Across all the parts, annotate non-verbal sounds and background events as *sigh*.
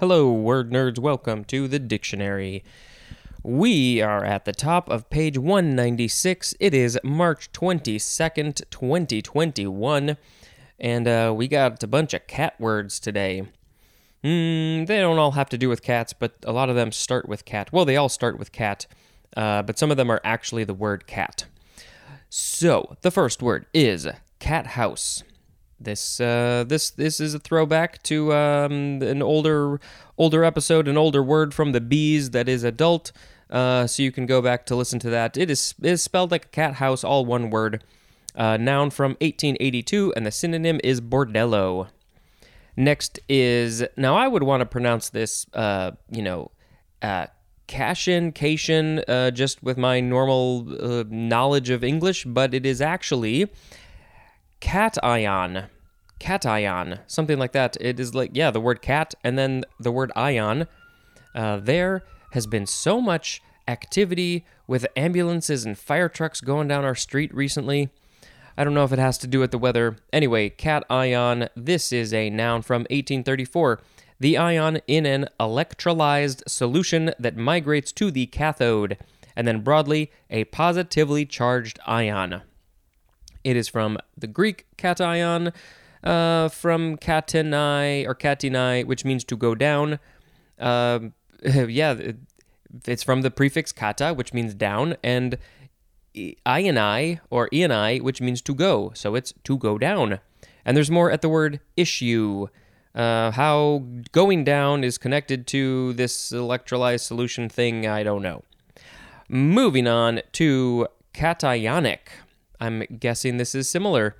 Hello, word nerds. Welcome to the dictionary. We are at the top of page 196. It is March 22nd, 2021. And uh, we got a bunch of cat words today. Mm, they don't all have to do with cats, but a lot of them start with cat. Well, they all start with cat, uh, but some of them are actually the word cat. So, the first word is cat house. This uh, this this is a throwback to um, an older older episode, an older word from the bees that is adult. Uh, so you can go back to listen to that. It is is spelled like a cat house, all one word. Uh, noun from 1882, and the synonym is bordello. Next is now I would want to pronounce this, uh, you know, uh, Cashin, Cation, uh, just with my normal knowledge of English, but it is actually cation, cation, something like that. It is like, yeah, the word cat and then the word ion. Uh, there has been so much activity with ambulances and fire trucks going down our street recently. I don't know if it has to do with the weather. Anyway, cat ion, this is a noun from 1834. The ion in an electrolyzed solution that migrates to the cathode, and then broadly, a positively charged ion. It is from the Greek cation, uh, from katenai or katinai, which means to go down. Uh, *laughs* yeah, it's from the prefix kata, which means down, and ioni or ioni, which means to go. So it's to go down. And there's more at the word issue. Uh, how going down is connected to this electrolyzed solution thing, I don't know. Moving on to cationic. I'm guessing this is similar.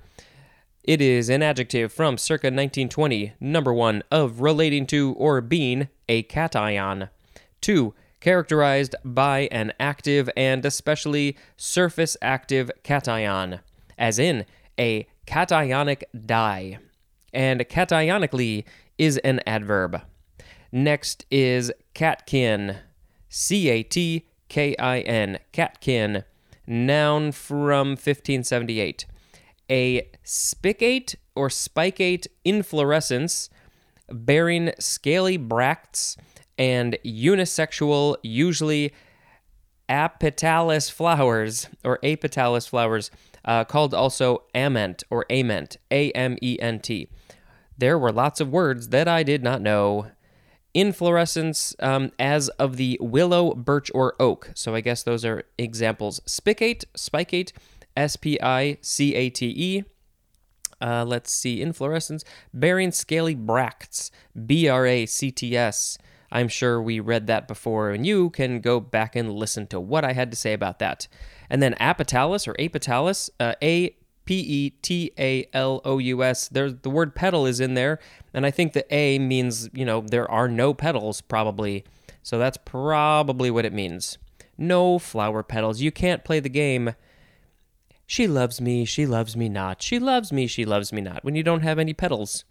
It is an adjective from circa 1920, number one, of relating to or being a cation. Two, characterized by an active and especially surface active cation, as in a cationic dye. And cationically is an adverb. Next is catkin, C A T K I N, catkin, noun from 1578. A spicate or spicate inflorescence bearing scaly bracts and unisexual, usually apetalous flowers or apetalous flowers, uh, called also ament or ament, A M E N T. There were lots of words that I did not know. Inflorescence, um, as of the willow, birch, or oak. So I guess those are examples. Spicate, spicate, S P I C A T E. Uh, let's see, inflorescence, bearing scaly bracts, B R A C T S. I'm sure we read that before, and you can go back and listen to what I had to say about that. And then apetalous or apetalous, uh, A P E T A L O U S. There's the word petal is in there, and I think the A means you know there are no petals probably, so that's probably what it means. No flower petals. You can't play the game. She loves me, she loves me not. She loves me, she loves me not. When you don't have any petals.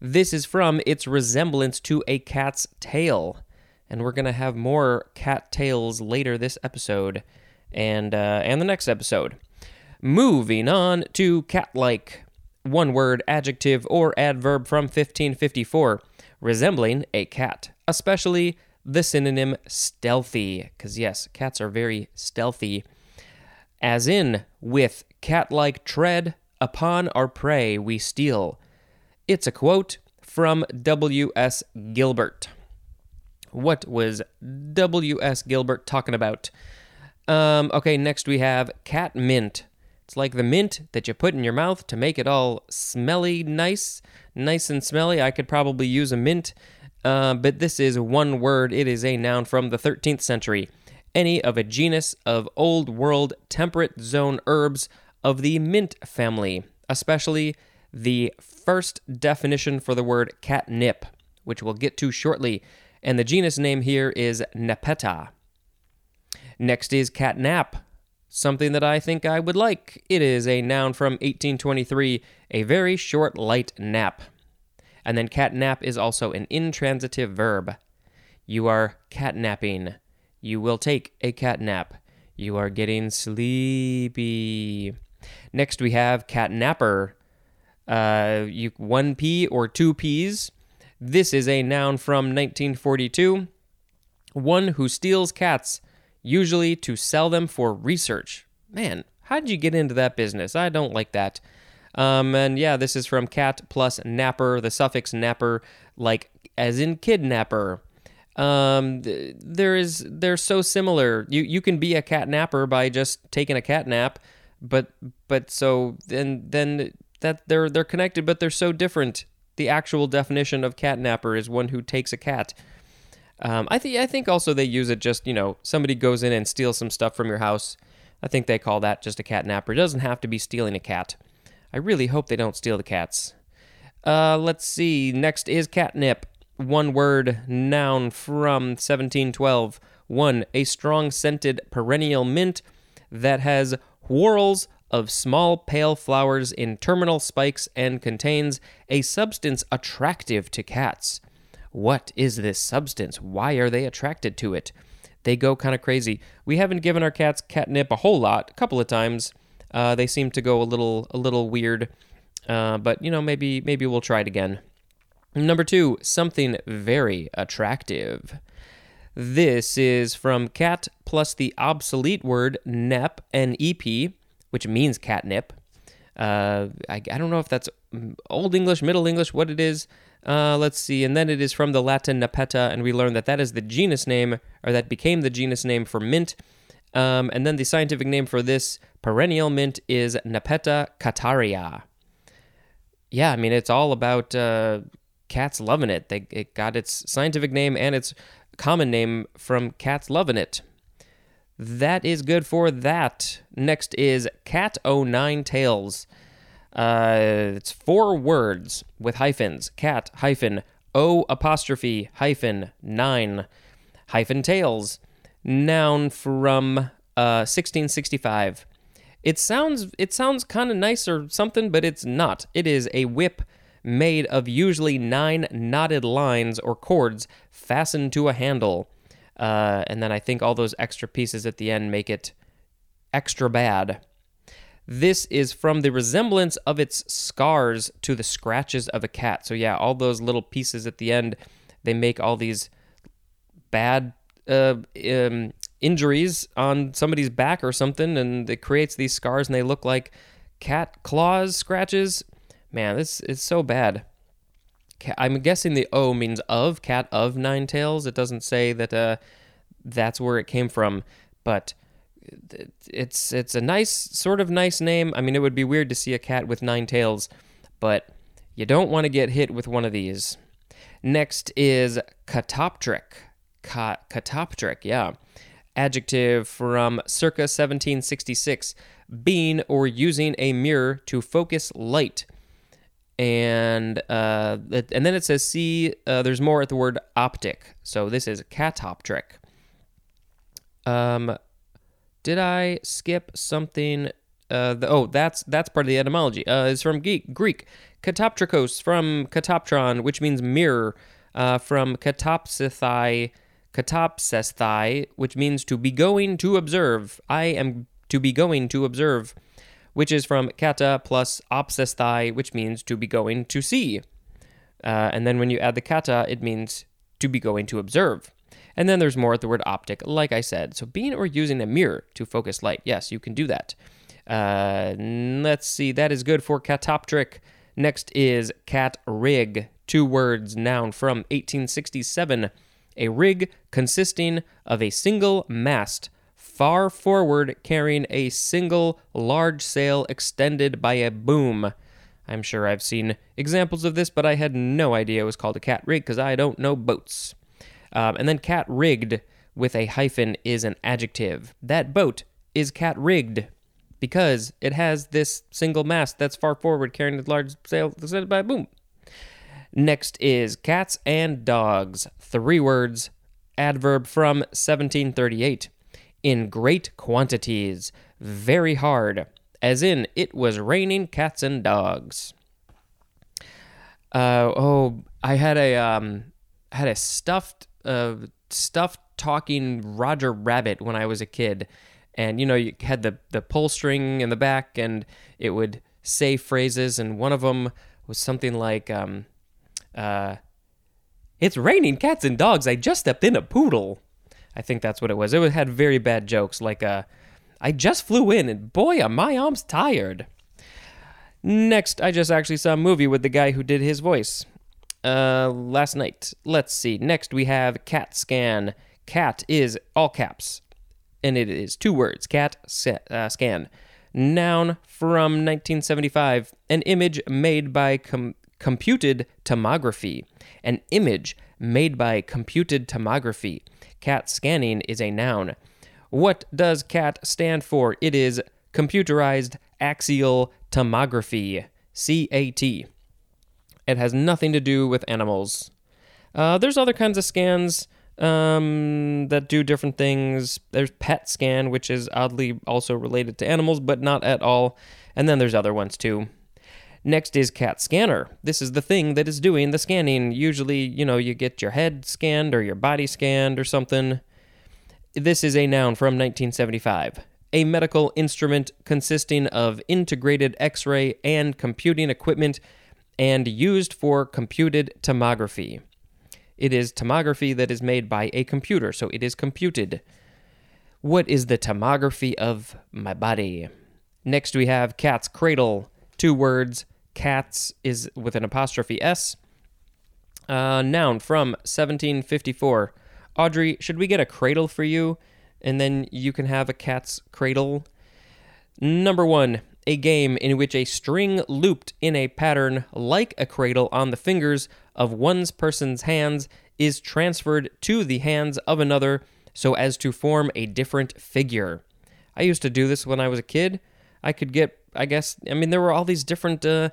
This is from its resemblance to a cat's tail. And we're going to have more cat tails later this episode and uh, and the next episode. Moving on to cat-like. One word, adjective, or adverb from 1554, resembling a cat, especially the synonym stealthy, because yes, cats are very stealthy. As in, with cat like tread, upon our prey we steal. It's a quote from W.S. Gilbert. What was W.S. Gilbert talking about? Um, okay, next we have cat mint. It's like the mint that you put in your mouth to make it all smelly, nice, nice and smelly. I could probably use a mint, uh, but this is one word. It is a noun from the 13th century. Any of a genus of old world temperate zone herbs of the mint family, especially the first definition for the word catnip, which we'll get to shortly. And the genus name here is Nepeta. Next is catnap, something that I think I would like. It is a noun from 1823, a very short, light nap. And then catnap is also an intransitive verb. You are catnapping. You will take a cat nap. You are getting sleepy. Next, we have catnapper. Uh, you one p or two p's. This is a noun from 1942. One who steals cats, usually to sell them for research. Man, how did you get into that business? I don't like that. Um, and yeah, this is from cat plus napper, the suffix napper, like as in kidnapper. Um, there is they're so similar. You you can be a cat napper by just taking a cat nap, but but so then then that they're they're connected, but they're so different. The actual definition of cat napper is one who takes a cat. Um, I think I think also they use it just you know somebody goes in and steals some stuff from your house. I think they call that just a cat napper. It doesn't have to be stealing a cat. I really hope they don't steal the cats. Uh, let's see. Next is catnip. One word noun from 1712. One, a strong scented perennial mint that has whorls of small pale flowers in terminal spikes and contains a substance attractive to cats. What is this substance? Why are they attracted to it? They go kind of crazy. We haven't given our cats catnip a whole lot, a couple of times. Uh, they seem to go a little a little weird, uh, but you know maybe maybe we'll try it again. Number two, something very attractive. This is from cat plus the obsolete word nep, and N-E-P, which means catnip. Uh, I, I don't know if that's Old English, Middle English, what it is. Uh, let's see. And then it is from the Latin nepeta, and we learned that that is the genus name, or that became the genus name for mint. Um, and then the scientific name for this perennial mint is Nepeta cataria. Yeah, I mean, it's all about uh, cats loving it. They, it got its scientific name and its common name from cats loving it. That is good for that. Next is Cat O Nine Tails. Uh, it's four words with hyphens. Cat hyphen O apostrophe hyphen nine hyphen tails. Noun from uh, 1665. It sounds it sounds kind of nice or something, but it's not. It is a whip made of usually nine knotted lines or cords fastened to a handle. Uh, and then I think all those extra pieces at the end make it extra bad. This is from the resemblance of its scars to the scratches of a cat. So, yeah, all those little pieces at the end, they make all these bad uh, um, injuries on somebody's back or something, and it creates these scars, and they look like cat claws scratches. Man, this is so bad. I'm guessing the O means of cat of nine tails. It doesn't say that uh, that's where it came from, but it's it's a nice sort of nice name. I mean, it would be weird to see a cat with nine tails, but you don't want to get hit with one of these. Next is catoptric. Ca- catoptric, yeah. Adjective from circa 1766, being or using a mirror to focus light and uh, and then it says see uh, there's more at the word optic so this is catoptric um did i skip something uh, the, oh that's that's part of the etymology uh, it's from Greek Greek katoptrikos from katoptron which means mirror uh, from katopsithai katopsesthai which means to be going to observe I am to be going to observe which is from kata plus opsesthai, which means to be going to see. Uh, and then when you add the kata, it means to be going to observe. And then there's more at the word optic, like I said. So being or using a mirror to focus light. Yes, you can do that. Uh, let's see, that is good for catoptric. Next is cat rig, two words, noun from 1867. A rig consisting of a single mast far forward carrying a single large sail extended by a boom. I'm sure I've seen examples of this, but I had no idea it was called a cat rig because I don't know boats. Um, and then cat rigged with a hyphen is an adjective. That boat is cat rigged because it has this single mast that's far forward carrying a large sail extended by boom. Next is cats and dogs. Three words. Adverb from 1738 in great quantities, very hard, as in it was raining cats and dogs. Uh, oh, I had a um, had a stuffed uh, stuffed talking Roger Rabbit when I was a kid, and you know you had the the pull string in the back, and it would say phrases, and one of them was something like um, uh, It's raining cats and dogs. I just stepped in a poodle. I think that's what it was. It had very bad jokes like, uh, I just flew in and boy, are my arms tired. Next, I just actually saw a movie with the guy who did his voice uh, last night. Let's see. Next, we have CAT scan. CAT is all caps, and it is two words CAT uh, scan. Noun from 1975, an image made by com- computed tomography. An image made by computed tomography. CAT scanning is a noun. What does CAT stand for? It is computerized axial tomography. CAT. It has nothing to do with animals. Uh, there's other kinds of scans um, that do different things. There's PET scan, which is oddly also related to animals, but not at all. And then there's other ones too. Next is CAT scanner. This is the thing that is doing the scanning. Usually, you know, you get your head scanned or your body scanned or something. This is a noun from 1975. A medical instrument consisting of integrated x ray and computing equipment and used for computed tomography. It is tomography that is made by a computer, so it is computed. What is the tomography of my body? Next, we have cat's cradle. Two words. Cats is with an apostrophe S. Uh, noun from 1754. Audrey, should we get a cradle for you? And then you can have a cat's cradle. Number one, a game in which a string looped in a pattern like a cradle on the fingers of one's person's hands is transferred to the hands of another so as to form a different figure. I used to do this when I was a kid. I could get, I guess, I mean, there were all these different uh,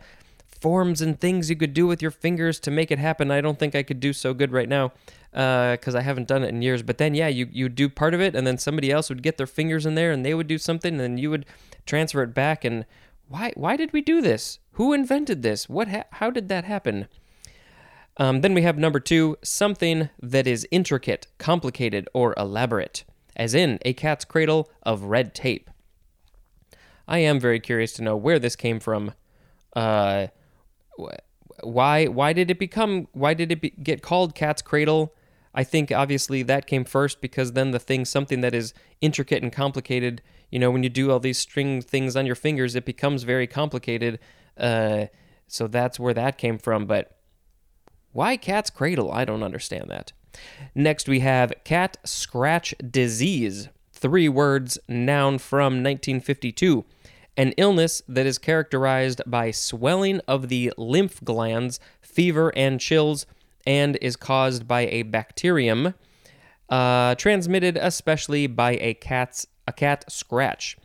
forms and things you could do with your fingers to make it happen. I don't think I could do so good right now because uh, I haven't done it in years. But then, yeah, you you do part of it, and then somebody else would get their fingers in there, and they would do something, and then you would transfer it back. And why why did we do this? Who invented this? What ha- how did that happen? Um, then we have number two, something that is intricate, complicated, or elaborate, as in a cat's cradle of red tape. I am very curious to know where this came from. Uh, why why did it become why did it be, get called cat's cradle? I think obviously that came first because then the thing something that is intricate and complicated you know, when you do all these string things on your fingers, it becomes very complicated. Uh, so that's where that came from. But why cat's cradle? I don't understand that. Next, we have cat scratch disease. Three words, noun from 1952. An illness that is characterized by swelling of the lymph glands, fever, and chills, and is caused by a bacterium, uh, transmitted especially by a cat's a cat scratch,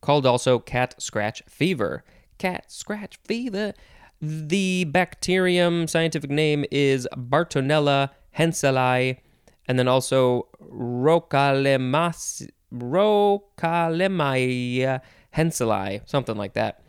called also cat scratch fever. Cat scratch fever. The bacterium scientific name is Bartonella henselae, and then also Rochalimaea henselae, something like that.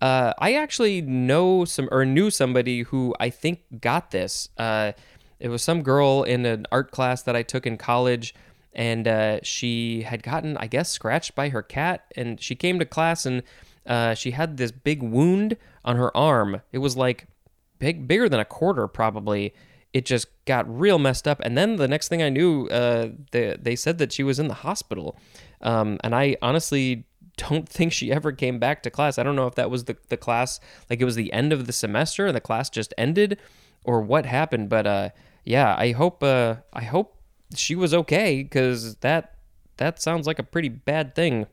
Uh, I actually know some or knew somebody who I think got this. Uh, it was some girl in an art class that I took in college and uh, she had gotten, I guess, scratched by her cat. And she came to class and uh, she had this big wound on her arm. It was like big, bigger than a quarter, probably. It just got real messed up. And then the next thing I knew, uh, they, they said that she was in the hospital. Um, and I honestly don't think she ever came back to class. I don't know if that was the, the class, like it was the end of the semester and the class just ended or what happened. But uh, yeah, I hope, uh, I hope she was okay because that that sounds like a pretty bad thing.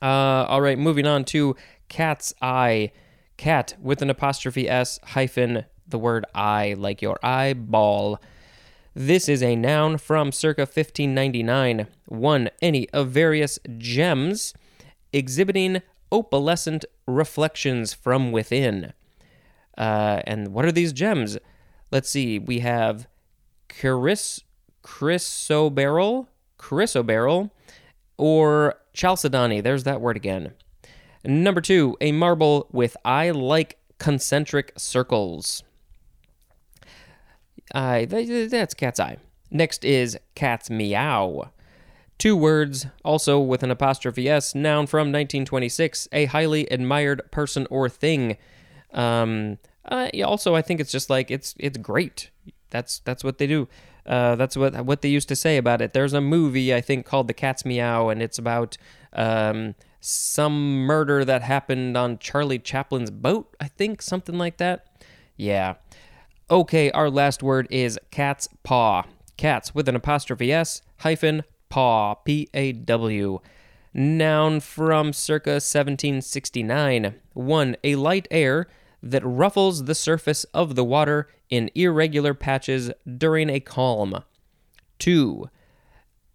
Uh, all right, moving on to cat's eye. Cat with an apostrophe s hyphen the word eye, like your eyeball. This is a noun from circa 1599. One, any of various gems exhibiting opalescent reflections from within. Uh, and what are these gems? Let's see. We have chrysos chrysoberyl, chrysoberyl, or chalcedony. There's that word again. Number two, a marble with eye like concentric circles. Uh, that's cat's eye. Next is cat's meow. Two words, also with an apostrophe S, noun from 1926, a highly admired person or thing. Um, uh, also, I think it's just like it's it's great That's that's what they do. Uh, that's what what they used to say about it. There's a movie I think called The Cat's Meow, and it's about um, some murder that happened on Charlie Chaplin's boat. I think something like that. Yeah. Okay, our last word is cat's paw. Cats with an apostrophe s hyphen paw p a w. Noun from circa 1769. 1. A light air that ruffles the surface of the water in irregular patches during a calm. 2.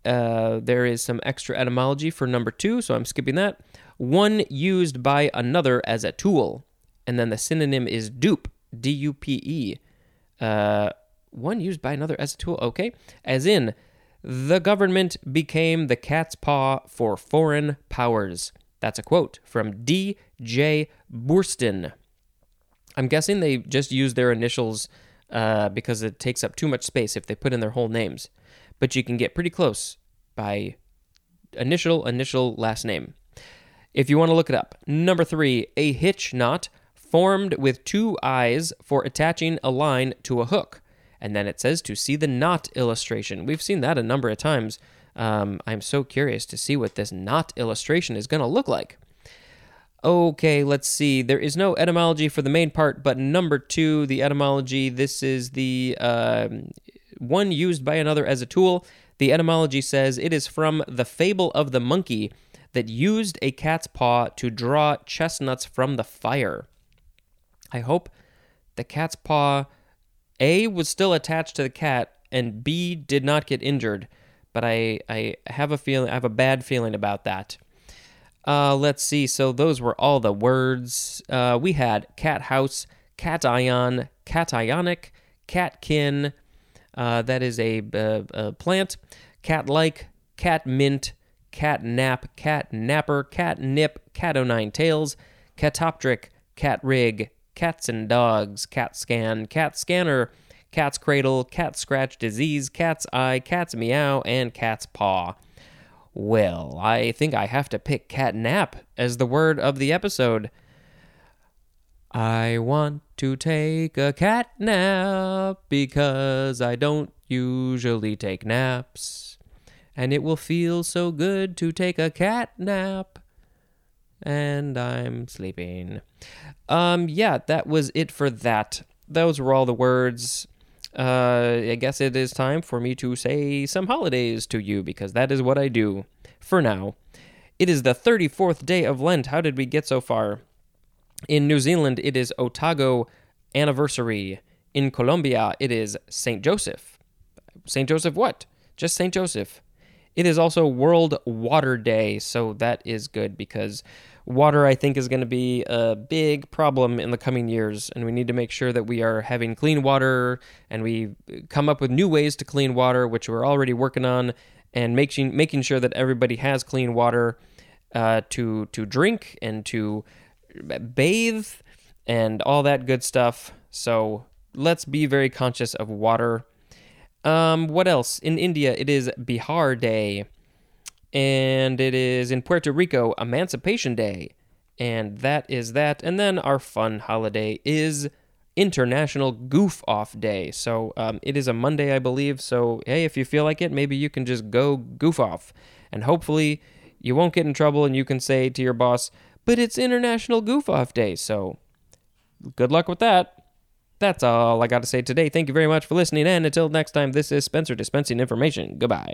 Uh, there is some extra etymology for number 2, so I'm skipping that. One used by another as a tool. And then the synonym is dupe, D U P E. Uh, one used by another as a tool, okay? As in, the government became the cat's paw for foreign powers. That's a quote from D.J. Boorstin. I'm guessing they just use their initials uh, because it takes up too much space if they put in their whole names. But you can get pretty close by initial, initial, last name. If you want to look it up. Number three, a hitch knot formed with two eyes for attaching a line to a hook. And then it says to see the knot illustration. We've seen that a number of times. Um, I'm so curious to see what this knot illustration is going to look like. Okay, let's see. There is no etymology for the main part, but number two, the etymology, this is the uh, one used by another as a tool. The etymology says it is from the fable of the monkey that used a cat's paw to draw chestnuts from the fire. I hope the cat's paw a was still attached to the cat, and B did not get injured. But I, I have a feeling, I have a bad feeling about that. Uh, let's see. So those were all the words. Uh, we had cat house, cation, cationic, catkin. Uh, that is a, a, a plant. Cat like, cat mint, cat nap, cat napper, cat nip, cat o' nine tails, catoptric, cat rig, cats and dogs, cat scan, cat scanner, cat's cradle, cat scratch disease, cat's eye, cat's meow, and cat's paw. Well, I think I have to pick cat nap as the word of the episode. I want to take a cat nap because I don't usually take naps. And it will feel so good to take a cat nap and I'm sleeping. Um, yeah, that was it for that. Those were all the words. Uh, I guess it is time for me to say some holidays to you because that is what I do for now. It is the 34th day of Lent. How did we get so far? In New Zealand, it is Otago anniversary. In Colombia, it is St. Joseph. St. Joseph what? Just St. Joseph. It is also World Water Day, so that is good because water, I think, is going to be a big problem in the coming years, and we need to make sure that we are having clean water and we come up with new ways to clean water, which we're already working on, and making making sure that everybody has clean water uh, to to drink and to bathe and all that good stuff. So let's be very conscious of water um, what else? In India, it is Bihar Day. And it is in Puerto Rico, Emancipation Day. And that is that. And then our fun holiday is International Goof Off Day. So um, it is a Monday, I believe. So, hey, if you feel like it, maybe you can just go goof off. And hopefully you won't get in trouble and you can say to your boss, but it's International Goof Off Day. So good luck with that. That's all I got to say today. Thank you very much for listening, and until next time, this is Spencer dispensing information. Goodbye.